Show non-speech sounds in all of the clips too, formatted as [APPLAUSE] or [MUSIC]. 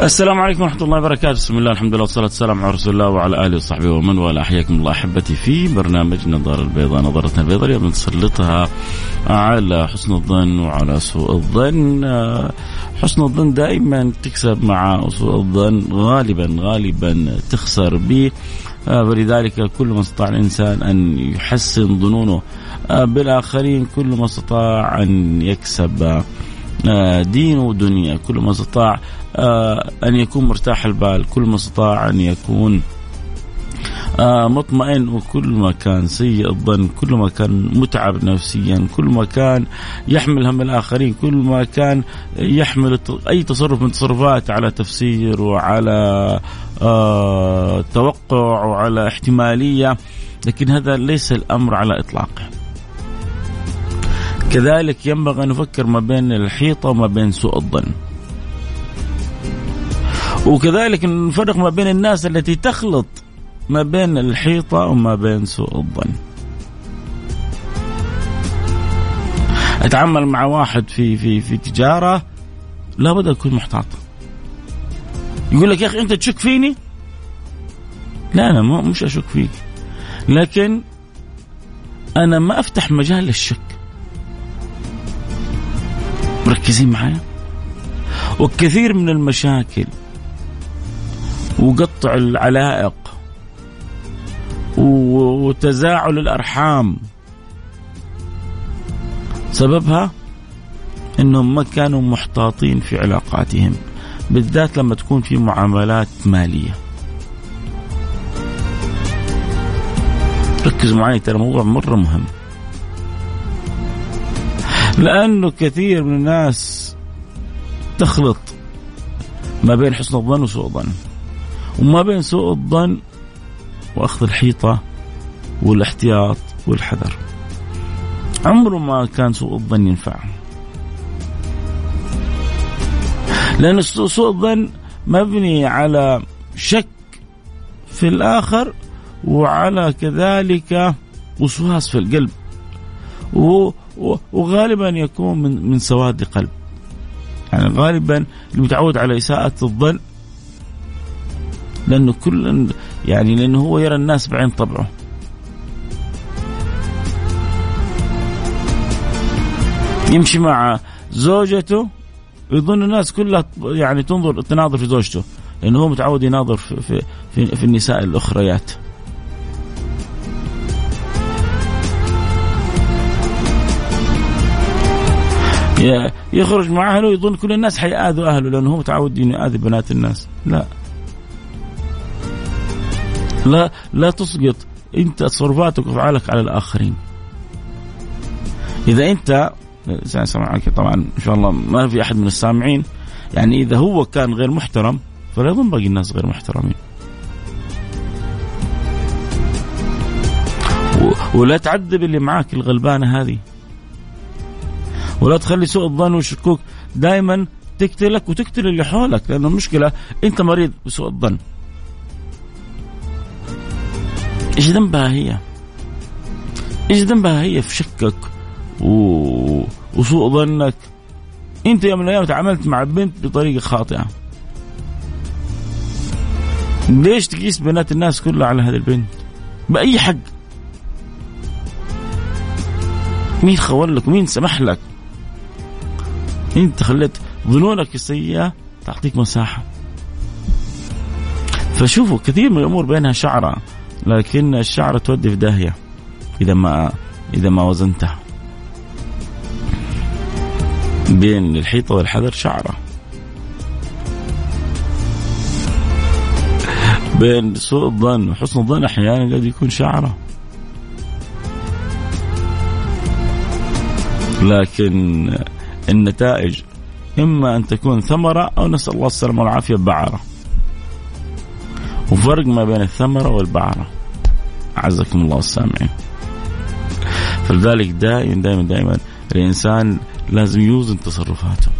السلام عليكم ورحمة الله وبركاته، بسم الله الحمد لله والصلاة والسلام على رسول الله وعلى آله وصحبه ومن والاه، حياكم الله أحبتي في برنامج نظارة البيضاء، نظرتنا البيضاء. اليوم نسلطها على حسن الظن وعلى سوء الظن، حسن الظن دائما تكسب مع سوء الظن غالبا غالبا تخسر به. ولذلك كل ما استطاع الإنسان أن يحسن ظنونه بالآخرين كل ما استطاع أن يكسب دينه ودنيا. كل ما استطاع آه، أن يكون مرتاح البال كل ما استطاع أن يكون آه، مطمئن وكل ما كان سيء الظن كل ما كان متعب نفسيا كل ما كان يحمل هم الآخرين كل ما كان يحمل أي تصرف من تصرفات على تفسير وعلى آه توقع وعلى احتمالية. لكن هذا ليس الأمر على إطلاقه. كذلك ينبغي أن نفكر ما بين الحيطة وما بين سوء الظن. وكذلك نفرق ما بين الناس التي تخلط ما بين الحيطة وما بين سوء الظن. أتعامل مع واحد في في في تجارة لابد أكون محتاط. يقول لك يا أخي أنت تشك فيني؟ لا ما مش أشك فيك. لكن أنا ما أفتح مجال للشك. مركزين معايا وكثير من المشاكل وقطع العلائق وتزاعل الأرحام. سببها إنهم ما كانوا محتاطين في علاقاتهم بالذات لما تكون في معاملات مالية. ركزوا معي ترى موضوع مرة مهم. لأنه كثير من الناس تخلط ما بين حسن الظن وسوء الظن. وما بين سوء الظن وأخذ الحيطة والاحتياط والحذر. عمره ما كان سوء الظن ينفع. لأن سوء الظن مبني على شك في الآخر وعلى كذلك وسواس في القلب. وغالبا يكون من من سواد قلب يعني غالبا المتعود على إساءة الظن لأنه كل يعني لأنه هو يرى الناس بعين طبعه. يمشي مع زوجته يظن الناس كلها يعني تنظر تناظر في زوجته لأنه هو متعود يناظر في في في, النساء الأخريات. يخرج مع اهله يظن كل الناس حيآذوا أهله لأنه هو متعود انه يآذي بنات الناس. لا. لا لا تسقط. أنت تصرفاتك وأفعالك على الآخرين. إذا أنت سامعك طبعا إن شاء الله ما في أحد من السامعين. يعني إذا هو كان غير محترم فلا يظن باقي الناس غير محترمين. ولا تعذب اللي معاك الغلبانة هذه. ولا تخلي سوء الظن والشكوك دائما تقتلك وتقتل اللي حولك لأنه المشكلة أنت مريض بسوء الظن إيش ذنبها هي؟ إيش ذنبها هي في شكك و... وسوء ظنك؟ أنت يوم من الأيام تعاملت مع بنت بطريقة خاطئة. ليش تقيس بنات الناس كلها على هذه البنت؟ بأي حق؟ مين خول لك؟ مين سمح لك؟ انت خليت ظنونك السيئة تعطيك مساحة. فشوفوا كثير من الأمور بينها شعرة لكن الشعر تودي في داهية إذا ما إذا ما وزنتها. بين الحيطة والحذر شعرة. بين سوء الظن وحسن الظن أحيانا قد يكون شعرة. لكن النتائج إما أن تكون ثمرة أو نسأل الله السلامة والعافية بعرة وفرق ما بين الثمرة والبعرة أعزكم الله السامعين. فلذلك دائما دائما دائما الإنسان لازم يوزن تصرفاته.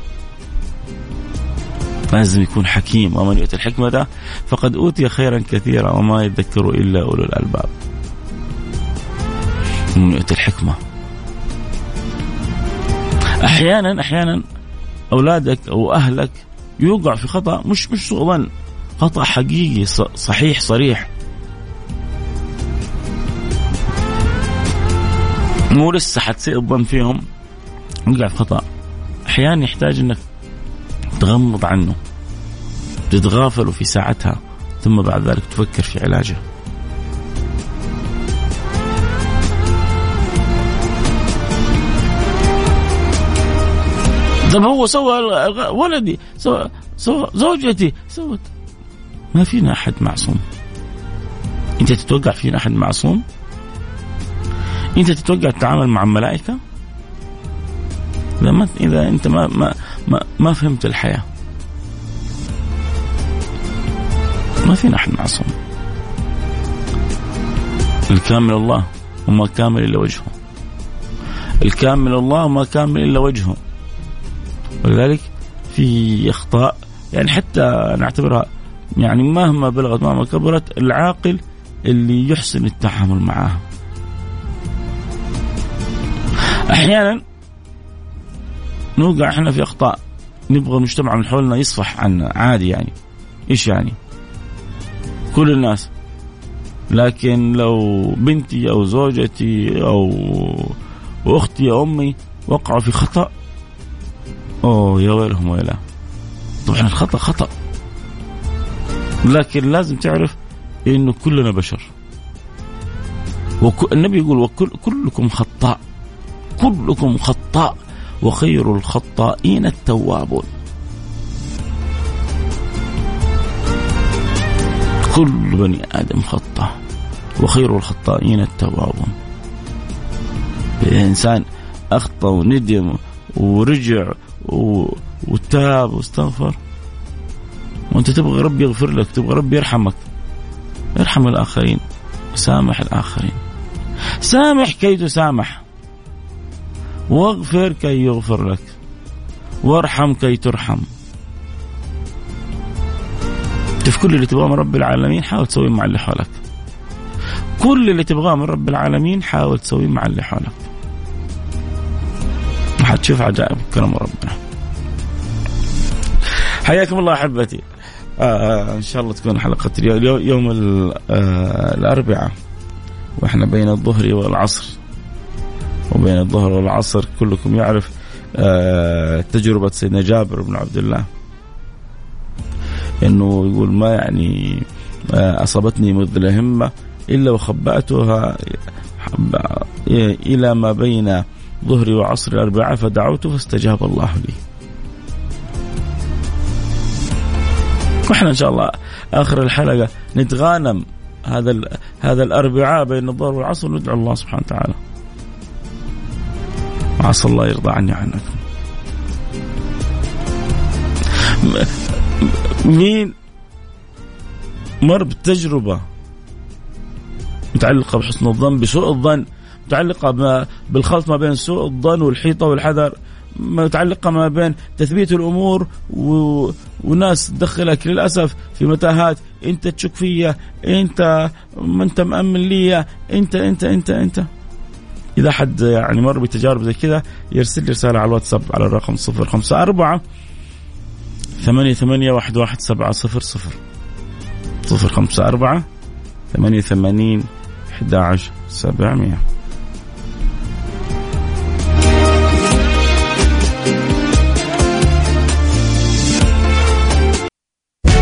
لازم يكون حكيم. ومن يؤتي الحكمة فقد أوتي خيرا كثيرا وما يذكر إلا أولو الألباب. من يؤتي الحكمة أحيانا أحيانا أولادك أو أهلك يوقع في خطأ مش مش سوء ظن خطأ حقيقي صحيح صريح. مو لسه حتسيء الظن فيهم وقع في خطأ. أحيانا يحتاج أنك تغمض عنه تتغافل في ساعتها ثم بعد ذلك تفكر في علاجه. طب هو سوى ولدي سوى سوى زوجتي سوت. ما فينا أحد معصوم. أنت تتوقع فينا أحد معصوم؟ أنت تتوقع تتعامل مع الملائكة؟ إذا ما إذا أنت ما ما ما, ما فهمت الحياة. ما فينا أحد معصوم. الكامل الله وما كامل إلا وجهه. الكامل الله وما كامل إلا وجهه. ولذلك في إخطاء يعني حتى نعتبرها يعني مهما بلغت مهما كبرت العاقل اللي يحسن التعامل معها أحيانا نوقع إحنا في إخطاء نبغى المجتمع من حولنا يصفح عنا عادي يعني. إيش يعني؟ كل الناس. لكن لو بنتي أو زوجتي أو أختي أو أمي وقعوا في خطأ أوه يا ويلهم ويلا. طبعا الخطا خطأ. لكن لازم تعرف إنه كلنا بشر. النبي يقول وكل كلكم خطاء. كلكم خطاء. وخير الخطائين التوابون. كل بني آدم خطاء وخير الخطائين التوابون. الانسان أخطأ وندم ورجع وتاب واستغفر. وانت تبغى ربي يغفر لك تبغى ربي يرحمك. ارحم الآخرين سامح الآخرين. سامح كي تسامح. واغفر كي يغفر لك. وارحم كي ترحم. في كل اللي تبغاه من رب العالمين حاول تسويه مع اللي حولك. كل اللي تبغاه من رب العالمين حاول تسويه مع اللي حولك. حتشوف عجائب كرم ربنا. حياكم الله أحبتي. آه, آه، إن شاء الله تكون حلقة اليوم يوم آه الأربعاء. وإحنا بين الظهر والعصر. وبين الظهر والعصر كلكم يعرف آه تجربة سيدنا جابر بن عبد الله. إنه يقول ما يعني آه أصابتني مثل همة إلا وخبأتها إلى ما بين ظهري وعصري الأربعاء فدعوت فاستجاب الله لي. وإحنا إن شاء الله آخر الحلقة نتغانم هذا هذا الأربعاء بين الظهر والعصر ندعو الله سبحانه وتعالى. عسى الله يرضى عني عنكم. مين مر بتجربة متعلقة بحسن الظن بسوء الظن متعلقة بالخلط ما بين سوء الظن والحيطة والحذر متعلقة ما بين تثبيت الأمور و... وناس تدخلك للأسف في متاهات. إنت تشك فيا إنت ما أنت مأمن لي إنت إنت إنت إنت. إذا حد يعني مر بتجارب زي كذا يرسل لي رسالة على الواتساب على الرقم 054 ثمانية ثمانية واحد واحد سبعة صفر صفر. صفر خمسة أربعة ثمانية ثمانين أحد عشر سبعمية.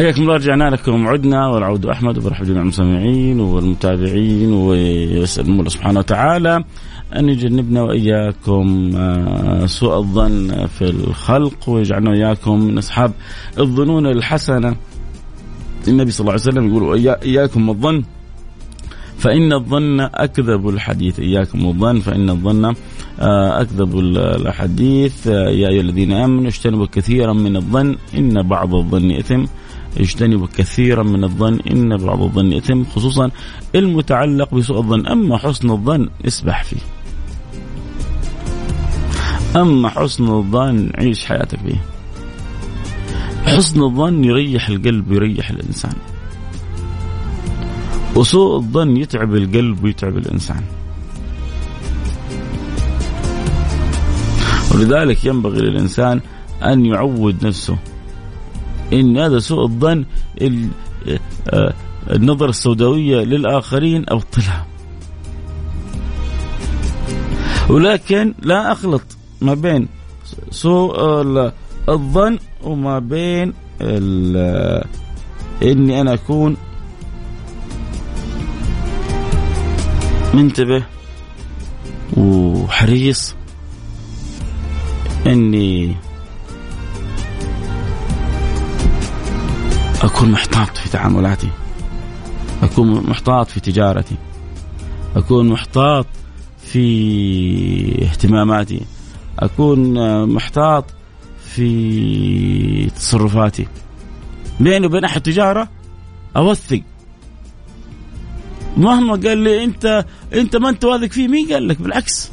حياكم الله رجعنا لكم. عدنا والعود أحمد وبرحب جميع المستمعين والمتابعين ويسأل المولى سبحانه وتعالى أن يجنبنا وإياكم آه، سوء الظن في الخلق ويجعلنا وإياكم من أصحاب الظنون الحسنة. النبي صلى الله عليه وسلم يقول إياكم الظن فإن الظن أكذب الحديث. إياكم الظن فإن الظن آه، أكذب الحديث. آه، يا أيها الذين آمنوا اجتنبوا كثيرا من الظن إن بعض الظن إثم. اجتنبوا كثيرا من الظن إن بعض الظن إثم خصوصا المتعلق بسوء الظن. أما حسن الظن اسبح فيه. أما حسن الظن عيش حياتك فيه. حسن الظن يريح القلب ويريح الإنسان. وسوء الظن يتعب القلب ويتعب الإنسان. ولذلك ينبغي للإنسان أن يعود نفسه إن هذا سوء الظن آه، النظرة السوداوية للآخرين أبطلها ولكن لا أخلط ما بين سوء الظن وما بين إني أنا أكون منتبه وحريص إني أكون محتاط في تعاملاتي. أكون محتاط في تجارتي. أكون محتاط في اهتماماتي. أكون محتاط في تصرفاتي. بيني وبين أحد تجارة أوثق. مهما قال لي أنت أنت ما أنت واثق فيه مين قال لك؟ بالعكس.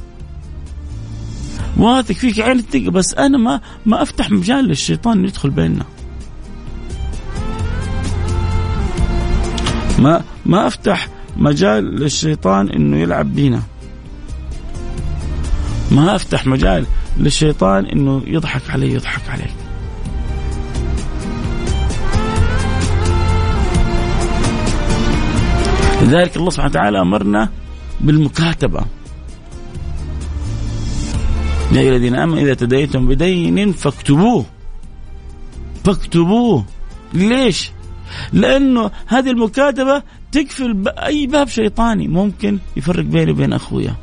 واثق فيك عين بس أنا ما ما أفتح مجال للشيطان يدخل بيننا. ما ما أفتح مجال للشيطان إنه يلعب بينا. ما أفتح مجال للشيطان إنه يضحك علي يضحك عليك لذلك الله سبحانه وتعالى أمرنا بالمكاتبة. يا أيها الذين آمنوا إذا تدينتم بدين فاكتبوه. فاكتبوه. ليش؟ لأنه هذه المكاتبة تقفل أي باب شيطاني ممكن يفرق بيني وبين أخويا.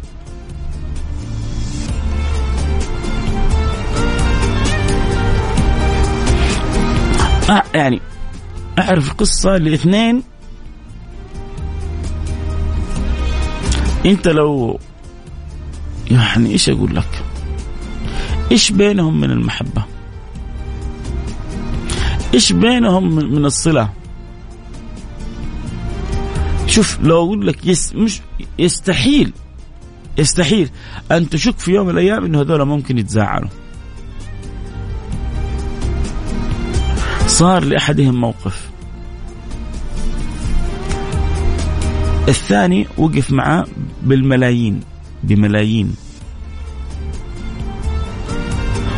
آه يعني أعرف قصة لاثنين. أنت لو يعني إيش أقول لك؟ إيش بينهم من المحبة؟ إيش بينهم من الصلة؟ شوف لو أقول لك يس مش يستحيل يستحيل أن تشك في يوم من الأيام إنه هذول ممكن يتزاعلوا صار لأحدهم موقف. الثاني وقف معاه بالملايين بملايين.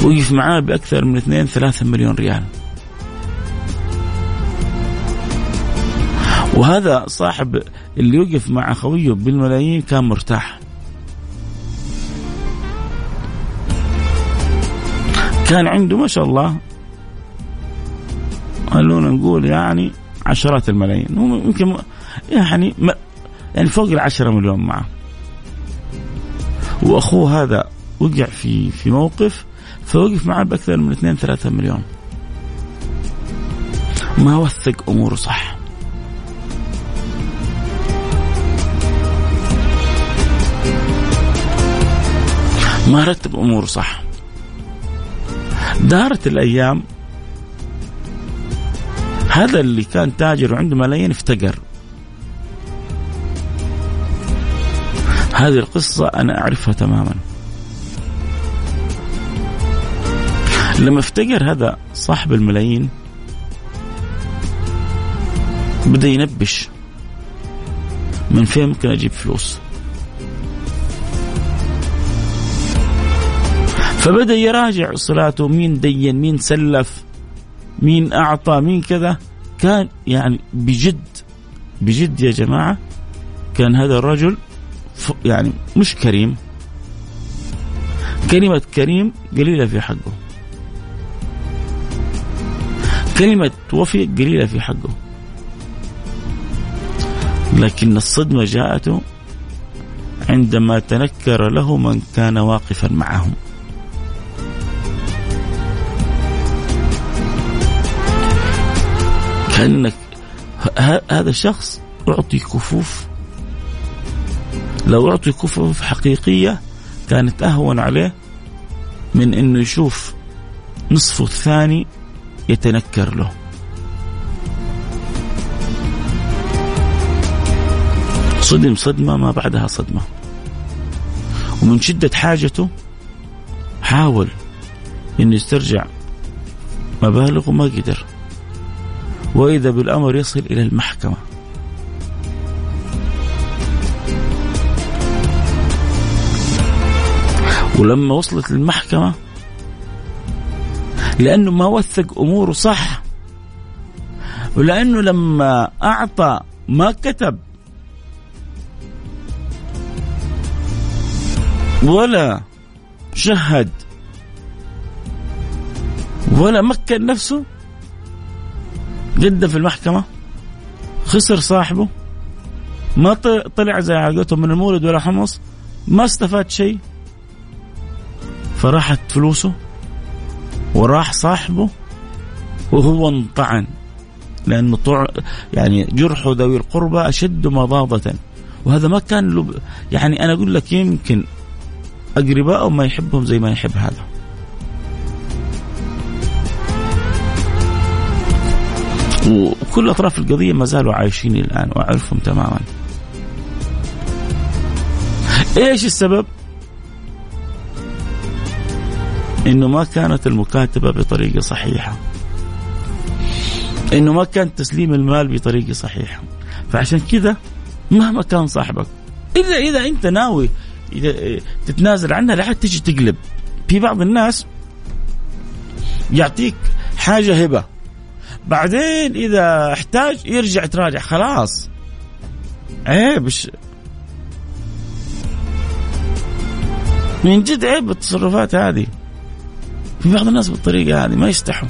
وقف معاه بأكثر من اثنين ثلاثة مليون ريال. وهذا صاحب اللي يوقف مع خويه بالملايين كان مرتاح. كان عنده ما شاء الله خلونا نقول يعني عشرات الملايين. يمكن يعني يعني فوق العشرة مليون معه. وأخوه هذا وقع في في موقف فوقف معه بأكثر من 2 3 مليون. ما وثق أموره صح. ما رتب اموره صح. دارت الأيام هذا اللي كان تاجر وعنده ملايين افتقر. هذه القصة أنا أعرفها تماما. لما افتقر هذا صاحب الملايين بدأ ينبش. من فين ممكن أجيب فلوس؟ فبدأ يراجع صلاته مين دين مين سلف مين أعطى مين كذا. كان يعني بجد بجد يا جماعة كان هذا الرجل يعني مش كريم. كلمة كريم قليلة في حقه. كلمة وفي قليلة في حقه. لكن الصدمة جاءته عندما تنكر له من كان واقفا معهم. كأنك هذا الشخص أعطي كفوف. لو أعطي كفوف حقيقية كانت أهون عليه من أنه يشوف نصفه الثاني يتنكر له. صدم صدمة ما بعدها صدمة. ومن شدة حاجته حاول إنه يسترجع مبالغ وما قدر. وإذا بالأمر يصل إلى المحكمة. ولما وصلت للمحكمة لأنه ما وثق أموره صح ولأنه لما أعطى ما كتب ولا شهد ولا مكن نفسه جدا في المحكمة خسر صاحبه ما طلع زي عادته من المولد ولا حمص ما استفاد شيء فراحت فلوسه وراح صاحبه وهو انطعن لأنه طع يعني جرح ذوي القربى أشد مضاضة وهذا ما كان له يعني أنا أقول لك يمكن اقربائه ما يحبهم زي ما يحب هذا. وكل أطراف القضية ما زالوا عايشين الآن وأعرفهم تماما. إيش السبب؟ إنه ما كانت المكاتبة بطريقة صحيحة. إنه ما كان تسليم المال بطريقة صحيحة. فعشان كذا مهما كان صاحبك الا إذا أنت ناوي تتنازل عنها لحد تجي تقلب. في بعض الناس يعطيك حاجة هبة. بعدين إذا احتاج يرجع تراجع خلاص. عيب من جد عيب التصرفات هذه. في بعض الناس بالطريقة هذه ما يستحوا.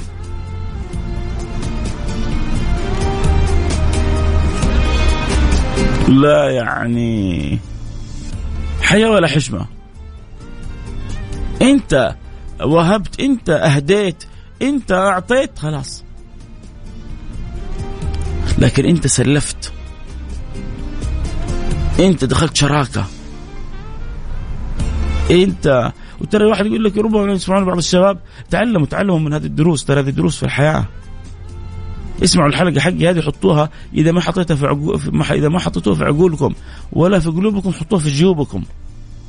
لا يعني حياة ولا حشمة. انت وهبت انت أهديت انت أعطيت خلاص. لكن انت سلفت. انت دخلت شراكة. انت وترى الواحد يقول لك ربما يسمعون بعض الشباب تعلموا تعلموا من هذه الدروس ترى هذه دروس في الحياة. اسمعوا الحلقة حقي هذه حطوها إذا ما حطيتها في عقول إذا ما حطيتوها في عقولكم ولا في قلوبكم حطوها في جيوبكم.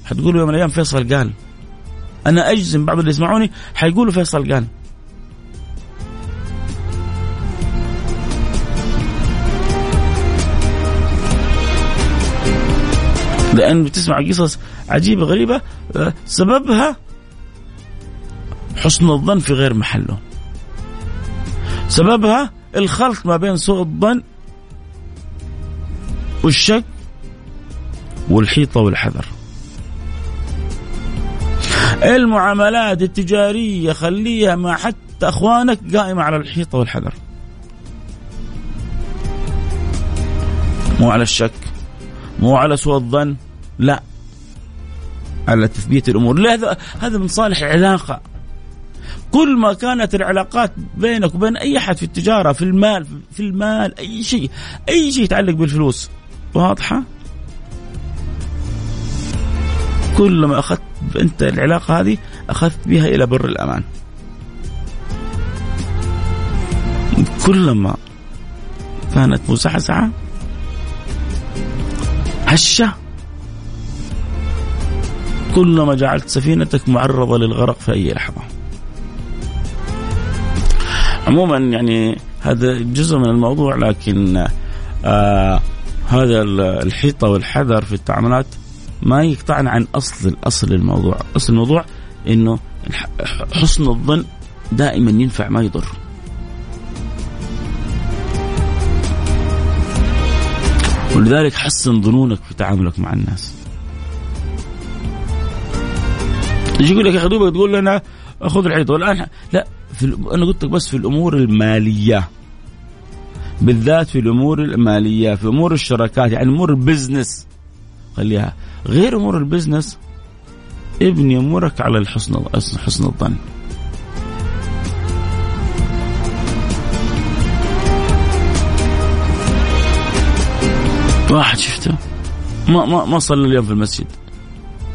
حتقولوا يوم من الأيام فيصل قال. أنا أجزم بعض اللي يسمعوني حيقولوا فيصل قال. لأن بتسمع قصص عجيبة غريبة آه، سببها حسن الظن في غير محله. سببها الخلط ما بين سوء الظن والشك والحيطة والحذر. المعاملات التجارية خليها مع حتى أخوانك قائمة على الحيطة والحذر. مو على الشك مو على سوء الظن. لا. على تثبيت الأمور. هذا هذا من صالح العلاقة. كل ما كانت العلاقات بينك وبين أي أحد في التجارة في المال في المال أي شيء أي شيء يتعلق بالفلوس. واضحة؟ كلما أخذت أنت العلاقة هذه أخذت بها إلى بر الأمان. كلما كانت مزعزعه هشة. كلما جعلت سفينتك معرضة للغرق في أي لحظة. عموما يعني هذا جزء من الموضوع لكن آه هذا الحيطة والحذر في التعاملات ما يقطعنا عن أصل الاصل الموضوع، أصل الموضوع إنه حسن الظن دائما ينفع ما يضر. ولذلك حسن ظنونك في تعاملك مع الناس. يجي يقول لك يا دوبك تقول لنا خذ الحيطة. والآن لا في أنا قلت لك بس في الأمور المالية. بالذات في الأمور المالية في أمور الشراكات يعني أمور البزنس. خليها. غير أمور البزنس ابني امورك على الحسن حسن الظن. واحد شفته؟ ما ما ما صلى اليوم في المسجد.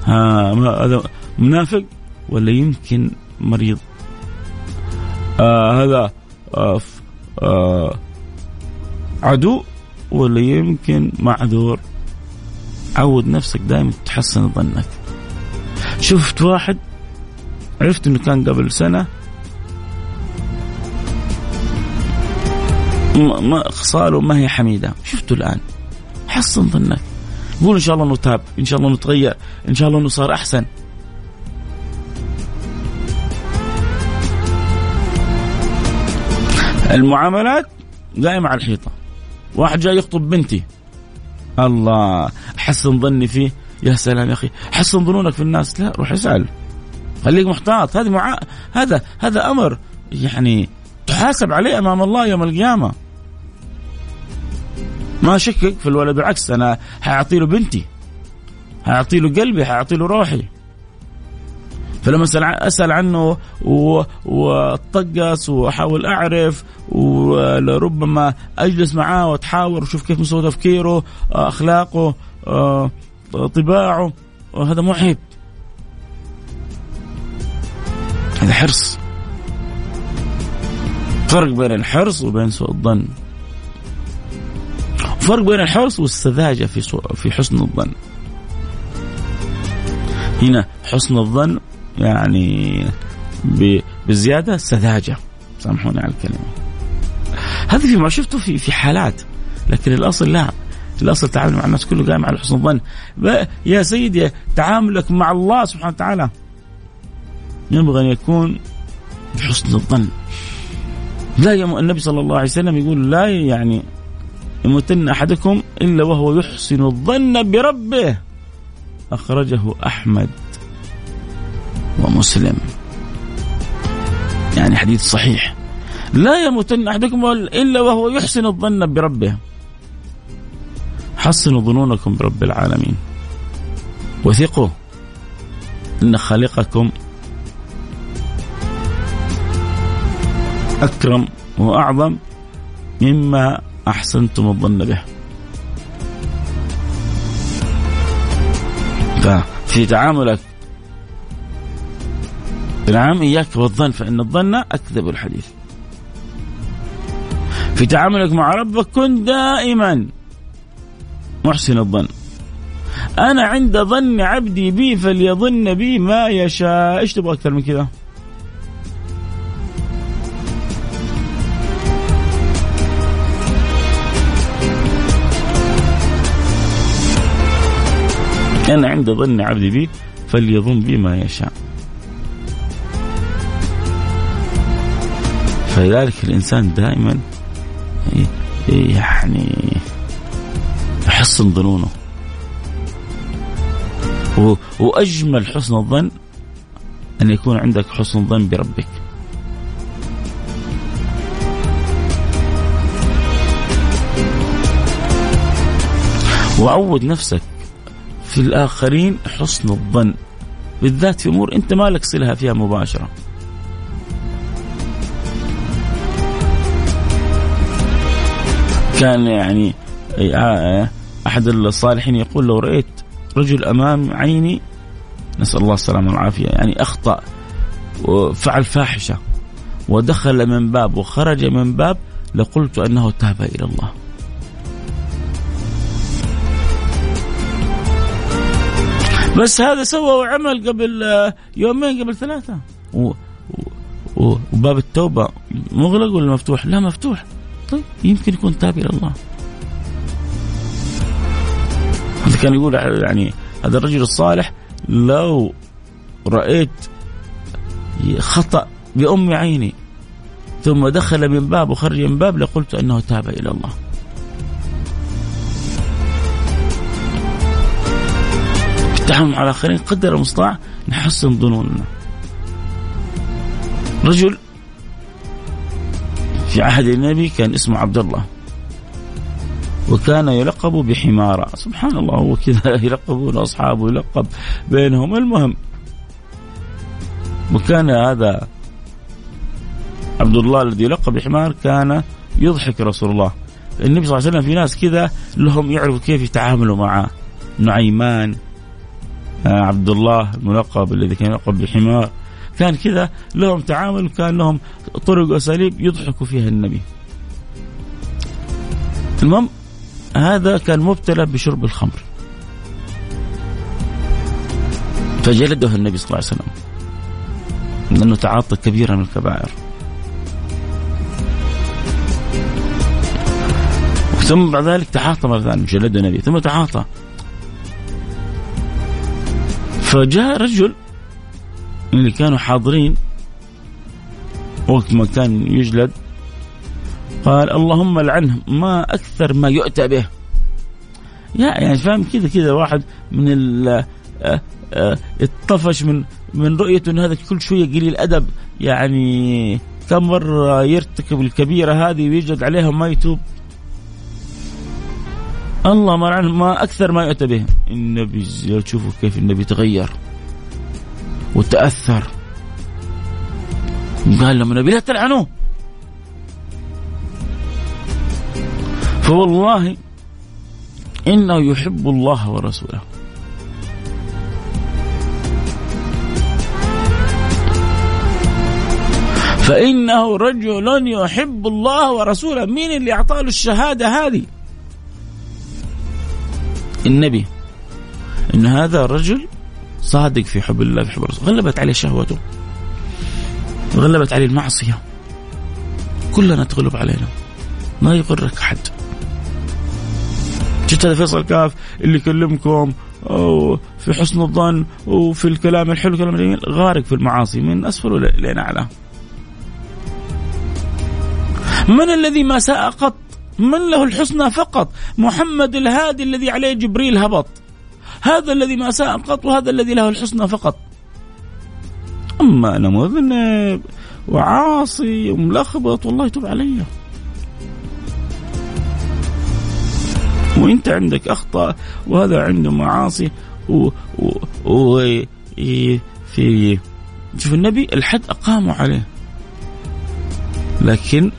ها هذا منافق ولا يمكن مريض؟ آه هذا آه آه عدو ولا يمكن معذور؟ عود نفسك دائما تحسن ظنك. شفت واحد عرفت إنه كان قبل سنة؟ ما خصاله ما هي حميدة. شفته الآن. حسن ظنك. قول إن شاء الله إنه تاب إن شاء الله إنه تغير إن شاء الله إنه صار أحسن. المعاملات دائما على الحيطة. واحد جاي يخطب بنتي. الله حسن ظني فيه. يا سلام يا أخي. حسن ظنونك في الناس. لا روح اسأل. خليك محتاط. هذه مع... هذا هذا أمر يعني تحاسب عليه أمام الله يوم القيامة. ما اشكك في الولد بالعكس أنا حاعطي له بنتي. حاعطي له قلبي حاعطي له روحي. فلما أسأل عنه واتطقس وأحاول أعرف وربما أجلس معاه وأتحاور وأشوف كيف مستوى تفكيره أخلاقه طباعه هذا مو عيب هذا حرص. فرق بين الحرص وبين سوء الظن. فرق بين الحرص والسذاجة في في حسن الظن. هنا حسن الظن يعني بزيادة سذاجة سامحوني على الكلمة. هذا في ما شفته في في حالات. لكن الأصل لا. الأصل تعامل مع الناس كله قائم على حسن الظن. يا سيدي تعاملك مع الله سبحانه وتعالى. ينبغي أن يكون بحسن الظن. لا يم... النبي صلى الله عليه وسلم يقول لا يعني يموتن أحدكم إلا وهو يحسن الظن بربه. أخرجه أحمد. ومسلم. يعني حديث صحيح. لا يموتن أحدكم إلا وهو يحسن الظن بربه. حسنوا ظنونكم برب العالمين. وثقوا إن خالقكم أكرم وأعظم مما أحسنتم الظن به. ففي تعاملك نعم إياك والظن فإن الظن أكذب الحديث. في تعاملك مع ربك كن دائما محسن الظن. أنا عند ظن عبدي بي فليظن بي ما يشاء، إيش تبغى أكثر من كذا؟ أنا عند ظن عبدي بي فليظن بي ما يشاء فلذلك الإنسان دائما يعني يحسن ظنونه وأجمل حسن الظن أن يكون عندك حسن ظن بربك. وعود نفسك في الآخرين حسن الظن. بالذات في أمور أنت ما لك صلها فيها مباشرة. كان يعني أحد الصالحين يقول لو رأيت رجل أمام عيني نسأل الله السلامة والعافية يعني أخطأ وفعل فاحشة ودخل من باب وخرج من باب لقلت أنه تاب إلى الله بس هذا سوى وعمل قبل آه، يومين قبل. و... وباب التوبة مغلق ولا مفتوح؟ لا مفتوح طيب يمكن يكون تاب إلى الله. كان يقول يعني هذا الرجل الصالح لو رأيت خطأ بأم عيني ثم دخل من باب وخرج من باب لقلت أنه تاب إلى الله. التعامل مع الآخرين قدر المستطاع نحسن ظنوننا. رجل في عهد النبي كان اسمه عبد الله وكان يلقب بحمارة. سبحان الله هو كذا [LAUGHS] يلقبون أصحابه يلقب بينهم. المهم وكان هذا عبد الله الذي يلقب بحمار كان يضحك رسول الله. النبي صلى الله عليه وسلم في ناس كذا لهم يعرفوا كيف يتعاملوا معه نعيمان آه، عبد الله الملقب الذي كان يلقب بحمار. كان كذا لهم تعامل كان لهم طرق وأساليب يضحكوا فيها النبي. المهم هذا كان مبتلى بشرب الخمر. فجلده النبي صلى الله عليه وسلم. لأنه تعاطى كبيرة من الكبائر. ثم بعد ذلك تعاطى مرة ثانية جلده النبي ثم تعاطى. فجاء رجل اللي كانوا حاضرين وقت ما كان يجلد قال اللهم لعنه ما أكثر ما يؤتى به. يعني فاهم كذا كذا واحد من ال اتطفش من من رؤيته ان هذا كل شوية قليل أدب. يعني كم مرة يرتكب الكبيرة هذه ويجلد عليها ما يتوب. الله ما ما أكثر ما يؤتى به. النبي تشوفوا كيف النبي تغير. وتأثر. قال لهم النبي لا تلعنوه. فوالله إنه يحب الله ورسوله. فإنه رجل يحب الله ورسوله. مين اللي أعطاه الشهادة هذه؟ النبي. إن هذا رجل صادق في حب الله في حب الرسول. غلبت عليه شهوته. غلبت عليه المعصية. كلنا تغلب علينا. ما يغرك أحد. شفت هذا فيصل كاف اللي يكلمكم في حسن الظن وفي الكلام الحلو كلام الجميل غارق في المعاصي. من أسفل لين أعلى. من الذي ما ساء قط؟ من له الحسنى فقط؟ محمد الهادي الذي عليه جبريل هبط. هذا الذي ما ساء قط وهذا الذي له الحسنى فقط. أما أنا مذنب وعاصي وملخبط والله يتوب علي. وإنت عندك اخطاء وهذا عنده معاصي و, و, و في شوف النبي الحد أقاموا عليه. لكن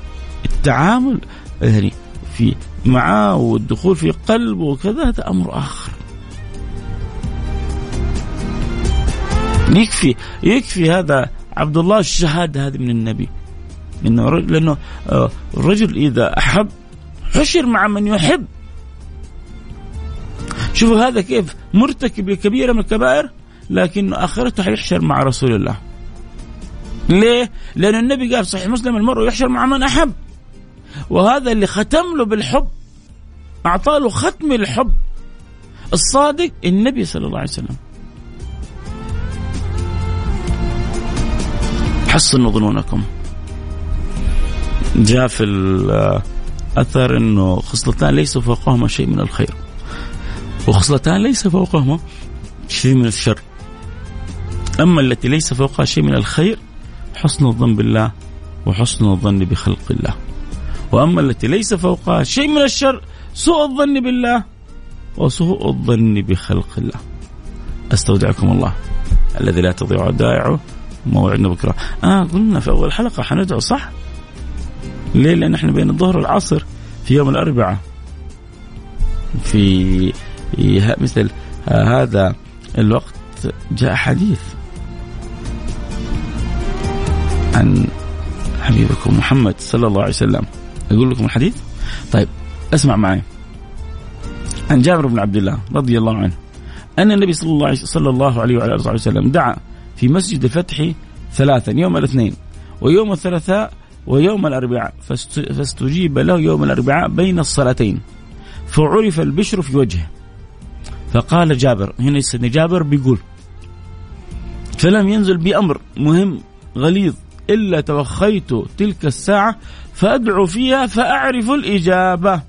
التعامل يعني في معاه والدخول في قلبه وكذا هذا أمر آخر. يكفي يكفي هذا عبد الله الشهادة هذه من النبي. إنه لأنه آه، الرجل إذا أحب حشر مع من يحب. شوفوا هذا كيف مرتكب لكبيره من الكبائر لكن آخرته حيحشر مع رسول الله. ليه؟ لأن النبي قال صحيح مسلم المرء يحشر مع من أحب. وهذا اللي ختم له بالحب. أعطى له ختم الحب. الصادق النبي صلى الله عليه وسلم. حصنوا ظنونكم جاء في الأثر أنه خصلتان ليس فوقهما شيء من الخير. وخصلتان ليس فوقهما شيء من الشر. أما التي ليس فوقها شيء من الخير حسن الظن بالله وحسن الظن بخلق الله. وأما التي ليس فوقها شيء من الشر سوء الظن بالله وسوء الظن بخلق الله. أستودعكم الله الذي لا تضيع ودائعه موعدنا بكره آه قلنا في أول حلقة حندعو صح؟ ليه؟ لأن إحنا بين الظهر والعصر في يوم الأربعاء. في مثل هذا الوقت جاء حديث عن حبيبكم محمد صلى الله عليه وسلم. أقول لكم الحديث؟ طيب اسمع معي. عن جابر بن عبد الله رضي الله عنه أن النبي صلى الله عليه صلى الله عليه وعلى وسلم دعا في مسجد الفتح ثلاثا يوم الاثنين ويوم الثلاثاء ويوم الأربعاء. فاستجيب له يوم الأربعاء بين الصلاتين. فعرف البشر في وجهه. فقال جابر هنا سيدنا جابر بيقول فلم ينزل بأمر مهم غليظ إلا توخيت تلك الساعة فأدعو فيها فأعرف الإجابة.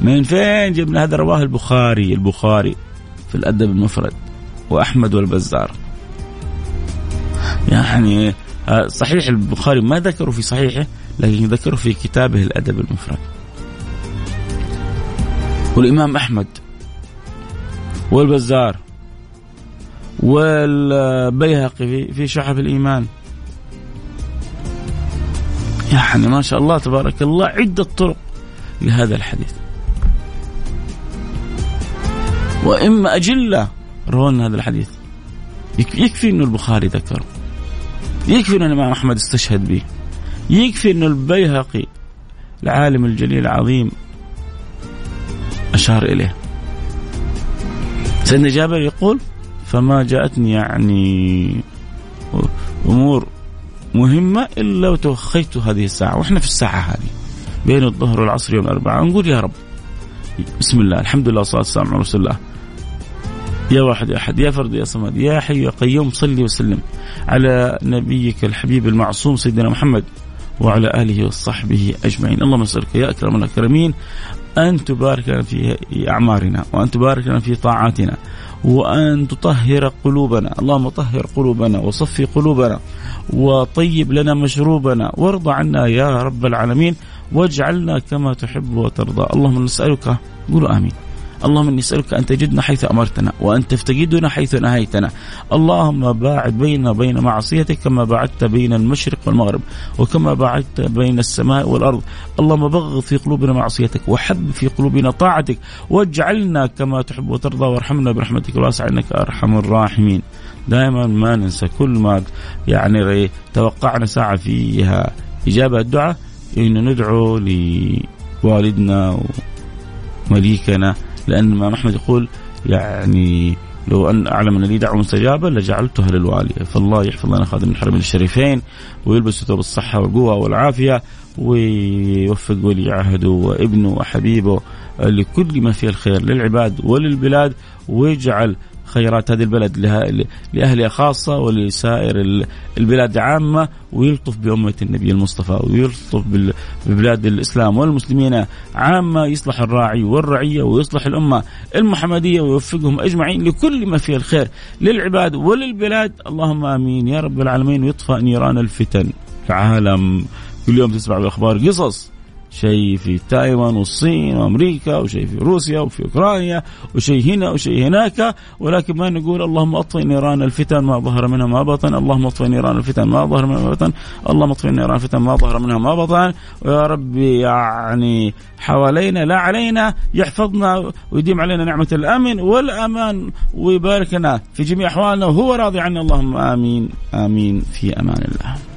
من فين جبنا هذا؟ رواه البخاري. البخاري في الأدب المفرد. وأحمد والبزار. يعني آه، صحيح البخاري ما ذكره في صحيحه لكن ذكره في كتابه الأدب المفرد. والإمام أحمد والبزار والبيهقي في شحف الإيمان. يعني ما شاء الله تبارك الله عدة طرق لهذا الحديث. وإما أجلة رونا هذا الحديث. يكفي أنه البخاري ذكره. يكفي أن الإمام أحمد استشهد به. يكفي أنه البيهقي العالم الجليل العظيم أشار إليه. سيدنا جابر يقول فما جاءتني يعني أمور مهمة إلا وتوخيت هذه الساعة. وإحنا في الساعة هذه بين الظهر والعصر يوم الأربعاء نقول يا رب بسم الله الحمد لله والصلاة والسلام على رسول الله. يا واحد يا أحد يا فرد يا صمد يا حي يا قيوم صلي وسلم على نبيك الحبيب المعصوم سيدنا محمد وعلى آله وصحبه أجمعين. اللهم نسألك يا أكرم الأكرمين أن تبارك لنا في أعمارنا وأن تبارك لنا في طاعاتنا وأن تطهر قلوبنا. اللهم طهر قلوبنا وصفي قلوبنا وطيب لنا مشروبنا وارض عنا يا رب العالمين واجعلنا كما تحب وترضى. اللهم نسألك قولوا آمين. اللهم إني أسألك أن تجدنا حيث أمرتنا وأن تفتقدنا حيث نهيتنا. اللهم باعد بيننا وبين معصيتك كما باعدت بين المشرق والمغرب وكما باعدت بين السماء والأرض. اللهم بغض في قلوبنا معصيتك وحب في قلوبنا طاعتك واجعلنا كما تحب وترضى وارحمنا برحمتك الواسعه إنك أرحم الراحمين. دائما ما ننسى كل ما يعني توقعنا ساعة فيها. إجابة الدعاء انه ندعو لوالدنا ومليكنا لأن الإمام أحمد يقول يعني لو أن أعلم أن لي دعوة مستجابة لجعلتها للوالي. فالله يحفظ لنا خادم الحرمين الشريفين ويلبس ثوب الصحة والقوة والعافية ويوفق ولي عهده وابنه وحبيبه لكل ما فيه الخير للعباد وللبلاد ويجعل خيرات هذه البلد لأهلها خاصة ولسائر البلاد عامة ويلطف بأمة النبي المصطفى ويلطف ببلاد الإسلام والمسلمين عامة يصلح الراعي والرعية ويصلح الأمة المحمدية ويوفقهم أجمعين لكل ما فيه الخير للعباد وللبلاد. اللهم آمين يا رب العالمين ويطفأ نيران الفتن. العالم كل يوم تسمع بالأخبار قصص. شيء في تايوان والصين وأمريكا وشيء في روسيا وفي أوكرانيا وشيء هنا وشيء هناك. ولكن ما نقول اللهم أطفئ نيران الفتن ما ظهر منها ما بطن. اللهم أطفئ نيران الفتن ما ظهر منها ما بطن. اللهم أطفئ نيران الفتن ما ظهر منها ما بطن. ويا رب يعني حوالينا لا علينا يحفظنا ويديم علينا نعمة الأمن والأمان. ويبارك لنا في جميع أحوالنا. وهو راضي عنا. اللهم آمين. آمين. في أمان الله.